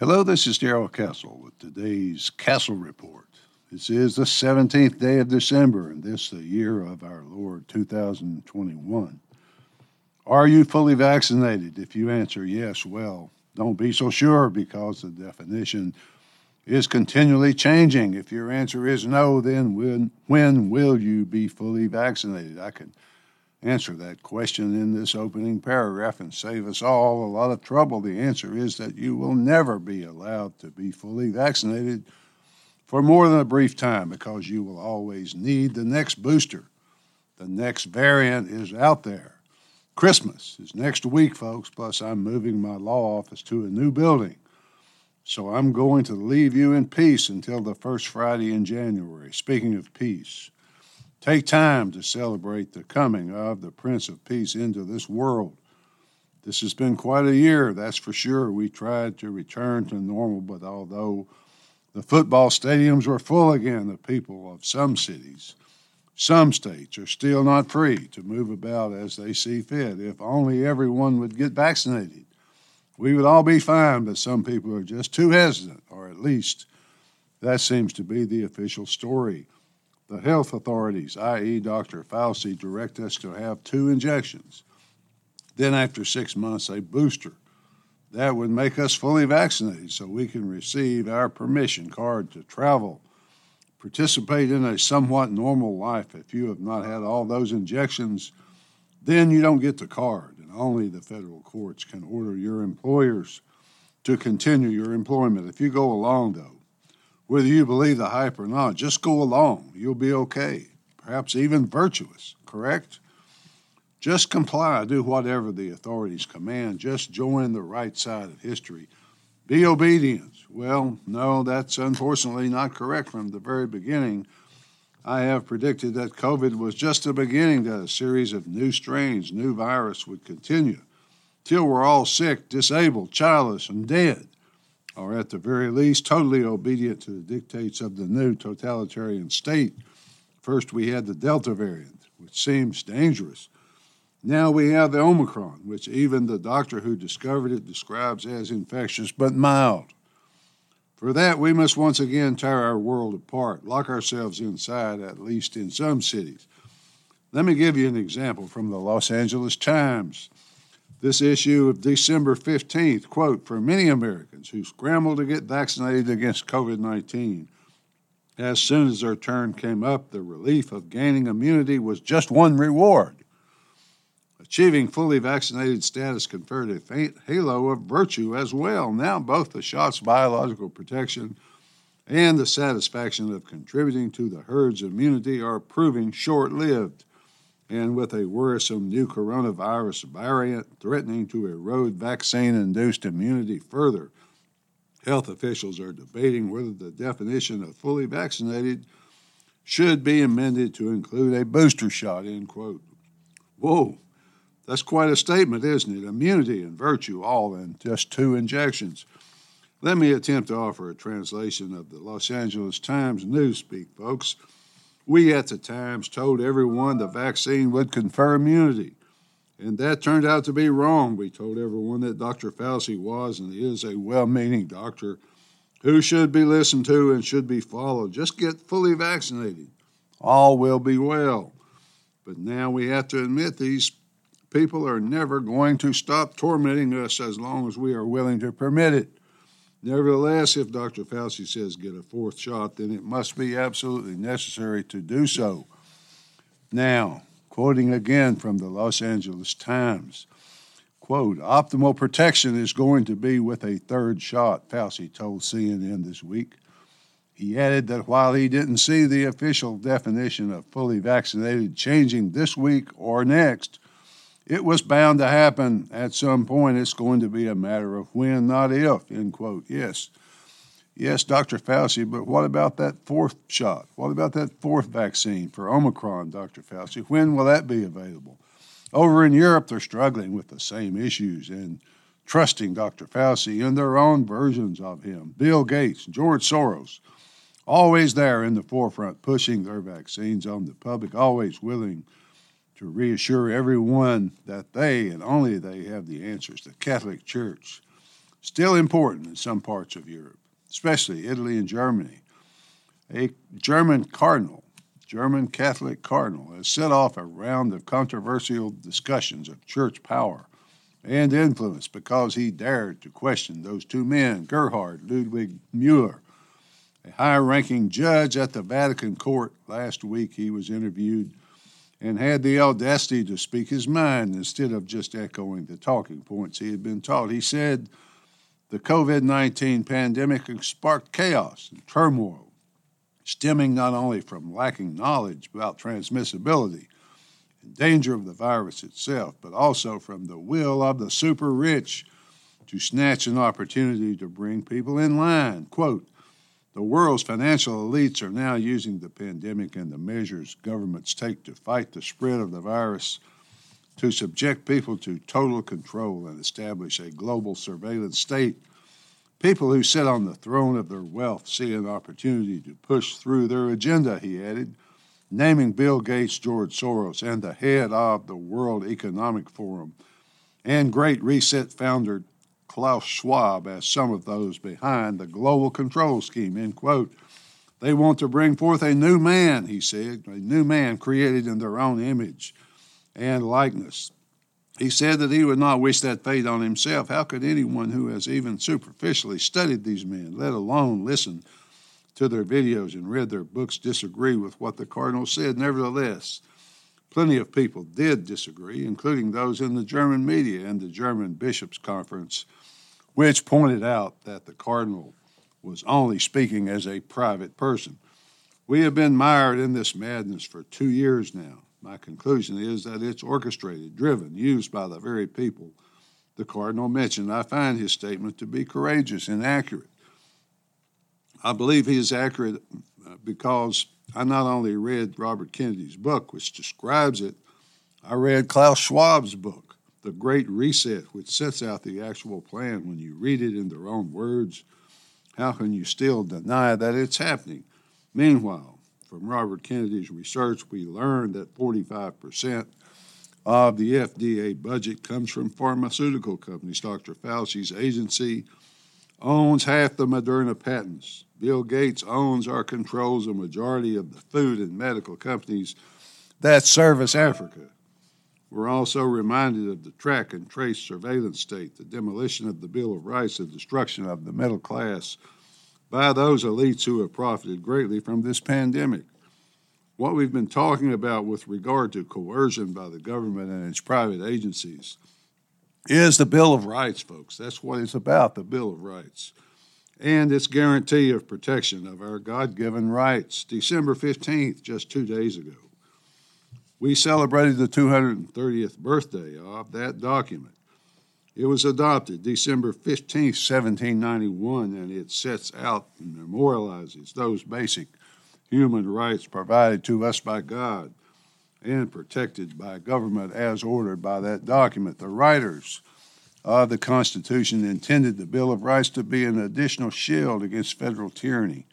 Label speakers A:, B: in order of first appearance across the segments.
A: Hello, this is Darrell Castle with today's Castle Report. This is the 17th day of December, and this the year of our Lord 2021. Are you fully vaccinated? If you answer yes, well, don't be so sure because the definition is continually changing. If your answer is no, then when, when will you be fully vaccinated? I can answer that question in this opening paragraph and save us all a lot of trouble. The answer is that you will never be allowed to be fully vaccinated for more than a brief time because you will always need the next booster. The next variant is out there. Christmas is next week, folks, plus I'm moving my law office to a new building. So I'm going to leave you in peace until the first Friday in January. Speaking of peace, Take time to celebrate the coming of the Prince of Peace into this world. This has been quite a year, that's for sure. We tried to return to normal, but although the football stadiums were full again, the people of some cities, some states are still not free to move about as they see fit. If only everyone would get vaccinated, we would all be fine, but some people are just too hesitant, or at least that seems to be the official story. The health authorities, i.e., Dr. Fauci, direct us to have two injections. Then, after six months, a booster. That would make us fully vaccinated so we can receive our permission card to travel, participate in a somewhat normal life. If you have not had all those injections, then you don't get the card, and only the federal courts can order your employers to continue your employment. If you go along, though, whether you believe the hype or not, just go along. You'll be okay, perhaps even virtuous, correct? Just comply, do whatever the authorities command, just join the right side of history. Be obedient. Well, no, that's unfortunately not correct from the very beginning. I have predicted that COVID was just the beginning, that a series of new strains, new virus would continue till we're all sick, disabled, childless, and dead or at the very least, totally obedient to the dictates of the new totalitarian state. First, we had the Delta variant, which seems dangerous. Now we have the Omicron, which even the doctor who discovered it describes as infectious but mild. For that, we must once again tear our world apart, lock ourselves inside, at least in some cities. Let me give you an example from the Los Angeles Times. This issue of December 15th, quote, for many Americans who scrambled to get vaccinated against COVID 19, as soon as their turn came up, the relief of gaining immunity was just one reward. Achieving fully vaccinated status conferred a faint halo of virtue as well. Now, both the shot's biological protection and the satisfaction of contributing to the herd's immunity are proving short lived and with a worrisome new coronavirus variant threatening to erode vaccine induced immunity further, health officials are debating whether the definition of fully vaccinated should be amended to include a booster shot, end quote. Whoa, that's quite a statement, isn't it? Immunity and virtue all in just two injections. Let me attempt to offer a translation of the Los Angeles Times newspeak, folks. We at the Times told everyone the vaccine would confer immunity. And that turned out to be wrong. We told everyone that Dr. Fauci was and is a well meaning doctor who should be listened to and should be followed. Just get fully vaccinated. All will be well. But now we have to admit these people are never going to stop tormenting us as long as we are willing to permit it. Nevertheless, if Dr. Fauci says get a fourth shot, then it must be absolutely necessary to do so. Now, quoting again from the Los Angeles Times, quote, optimal protection is going to be with a third shot, Fauci told CNN this week. He added that while he didn't see the official definition of fully vaccinated changing this week or next, it was bound to happen at some point. It's going to be a matter of when, not if, end quote. Yes. Yes, Dr. Fauci, but what about that fourth shot? What about that fourth vaccine for Omicron, Dr. Fauci? When will that be available? Over in Europe, they're struggling with the same issues and trusting Dr. Fauci in their own versions of him. Bill Gates, George Soros, always there in the forefront, pushing their vaccines on the public, always willing to reassure everyone that they and only they have the answers. The Catholic Church, still important in some parts of Europe, especially Italy and Germany. A German cardinal, German Catholic cardinal, has set off a round of controversial discussions of church power and influence because he dared to question those two men, Gerhard Ludwig Mueller, a high ranking judge at the Vatican court. Last week he was interviewed and had the audacity to speak his mind instead of just echoing the talking points he had been taught. He said the COVID 19 pandemic sparked chaos and turmoil, stemming not only from lacking knowledge about transmissibility and danger of the virus itself, but also from the will of the super rich to snatch an opportunity to bring people in line. Quote, the world's financial elites are now using the pandemic and the measures governments take to fight the spread of the virus to subject people to total control and establish a global surveillance state. People who sit on the throne of their wealth see an opportunity to push through their agenda, he added, naming Bill Gates, George Soros, and the head of the World Economic Forum and Great Reset founder Klaus Schwab as some of those behind the global control scheme, end quote. They want to bring forth a new man, he said, a new man created in their own image and likeness. He said that he would not wish that fate on himself. How could anyone who has even superficially studied these men, let alone listened to their videos and read their books, disagree with what the cardinal said? Nevertheless, plenty of people did disagree, including those in the German media and the German Bishops' Conference which pointed out that the cardinal was only speaking as a private person. We have been mired in this madness for two years now. My conclusion is that it's orchestrated, driven, used by the very people the cardinal mentioned. I find his statement to be courageous and accurate. I believe he is accurate uh, because I not only read Robert Kennedy's book, which describes it, I read Klaus Schwab's book the Great Reset, which sets out the actual plan when you read it in their own words, how can you still deny that it's happening? Meanwhile, from Robert Kennedy's research, we learned that 45% of the FDA budget comes from pharmaceutical companies. Dr. Fauci's agency owns half the Moderna patents. Bill Gates owns or controls a majority of the food and medical companies that service Africa. We're also reminded of the track and trace surveillance state, the demolition of the Bill of Rights, the destruction of the middle class by those elites who have profited greatly from this pandemic. What we've been talking about with regard to coercion by the government and its private agencies is the Bill of Rights, folks. That's what it's about, the Bill of Rights. And its guarantee of protection of our God given rights. December 15th, just two days ago we celebrated the 230th birthday of that document. It was adopted December 15, 1791, and it sets out and memorializes those basic human rights provided to us by God and protected by government as ordered by that document. The writers of the Constitution intended the Bill of Rights to be an additional shield against federal tyranny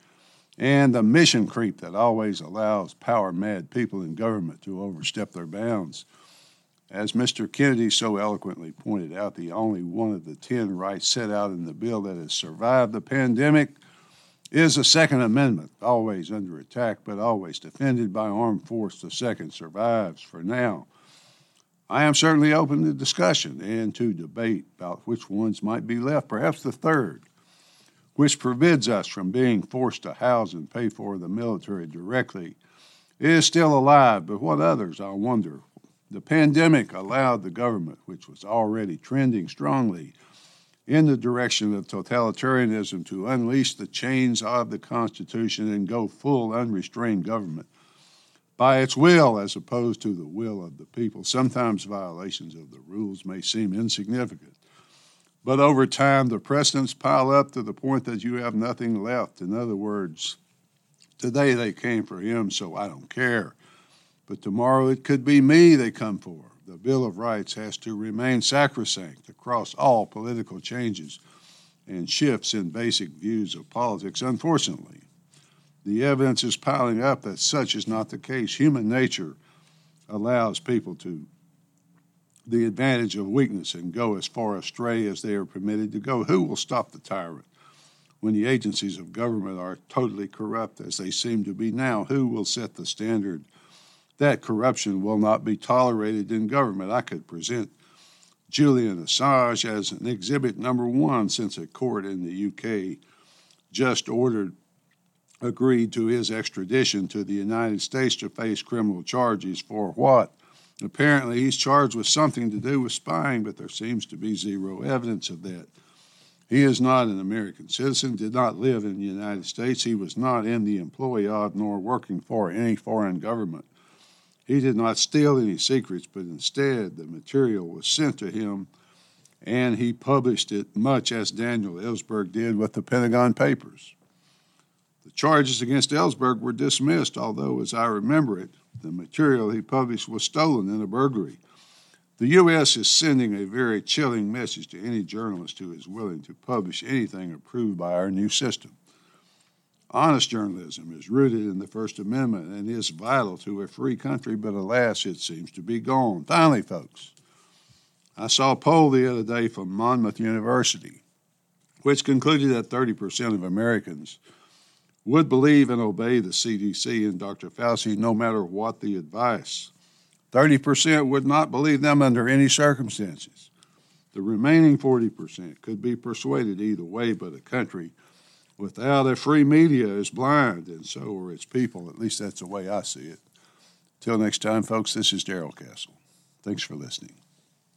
A: and the mission creep that always allows power mad people in government to overstep their bounds. As Mr. Kennedy so eloquently pointed out, the only one of the 10 rights set out in the bill that has survived the pandemic is the Second Amendment, always under attack but always defended by armed force. The second survives for now. I am certainly open to discussion and to debate about which ones might be left, perhaps the third which forbids us from being forced to house and pay for the military directly, is still alive, but what others, I wonder. The pandemic allowed the government, which was already trending strongly in the direction of totalitarianism, to unleash the chains of the Constitution and go full unrestrained government by its will as opposed to the will of the people. Sometimes violations of the rules may seem insignificant, but over time, the precedents pile up to the point that you have nothing left. In other words, today they came for him, so I don't care. But tomorrow it could be me they come for. The Bill of Rights has to remain sacrosanct across all political changes and shifts in basic views of politics. Unfortunately, the evidence is piling up that such is not the case. Human nature allows people to the advantage of weakness and go as far astray as they are permitted to go. Who will stop the tyrant when the agencies of government are totally corrupt as they seem to be now? Who will set the standard that corruption will not be tolerated in government? I could present Julian Assange as an exhibit number one since a court in the UK just ordered agreed to his extradition to the United States to face criminal charges for what? Apparently, he's charged with something to do with spying, but there seems to be zero evidence of that. He is not an American citizen, did not live in the United States. He was not in the employ of nor working for any foreign government. He did not steal any secrets, but instead the material was sent to him and he published it much as Daniel Ellsberg did with the Pentagon Papers. The charges against Ellsberg were dismissed, although, as I remember it, the material he published was stolen in a burglary. The U.S. is sending a very chilling message to any journalist who is willing to publish anything approved by our new system. Honest journalism is rooted in the First Amendment and is vital to a free country, but alas, it seems to be gone. Finally, folks, I saw a poll the other day from Monmouth University, which concluded that 30% of Americans would believe and obey the CDC and Dr. Fauci no matter what the advice. 30% would not believe them under any circumstances. The remaining 40% could be persuaded either way, but a country without a free media is blind, and so are its people. At least that's the way I see it. Till next time, folks, this is Darrell Castle. Thanks for listening.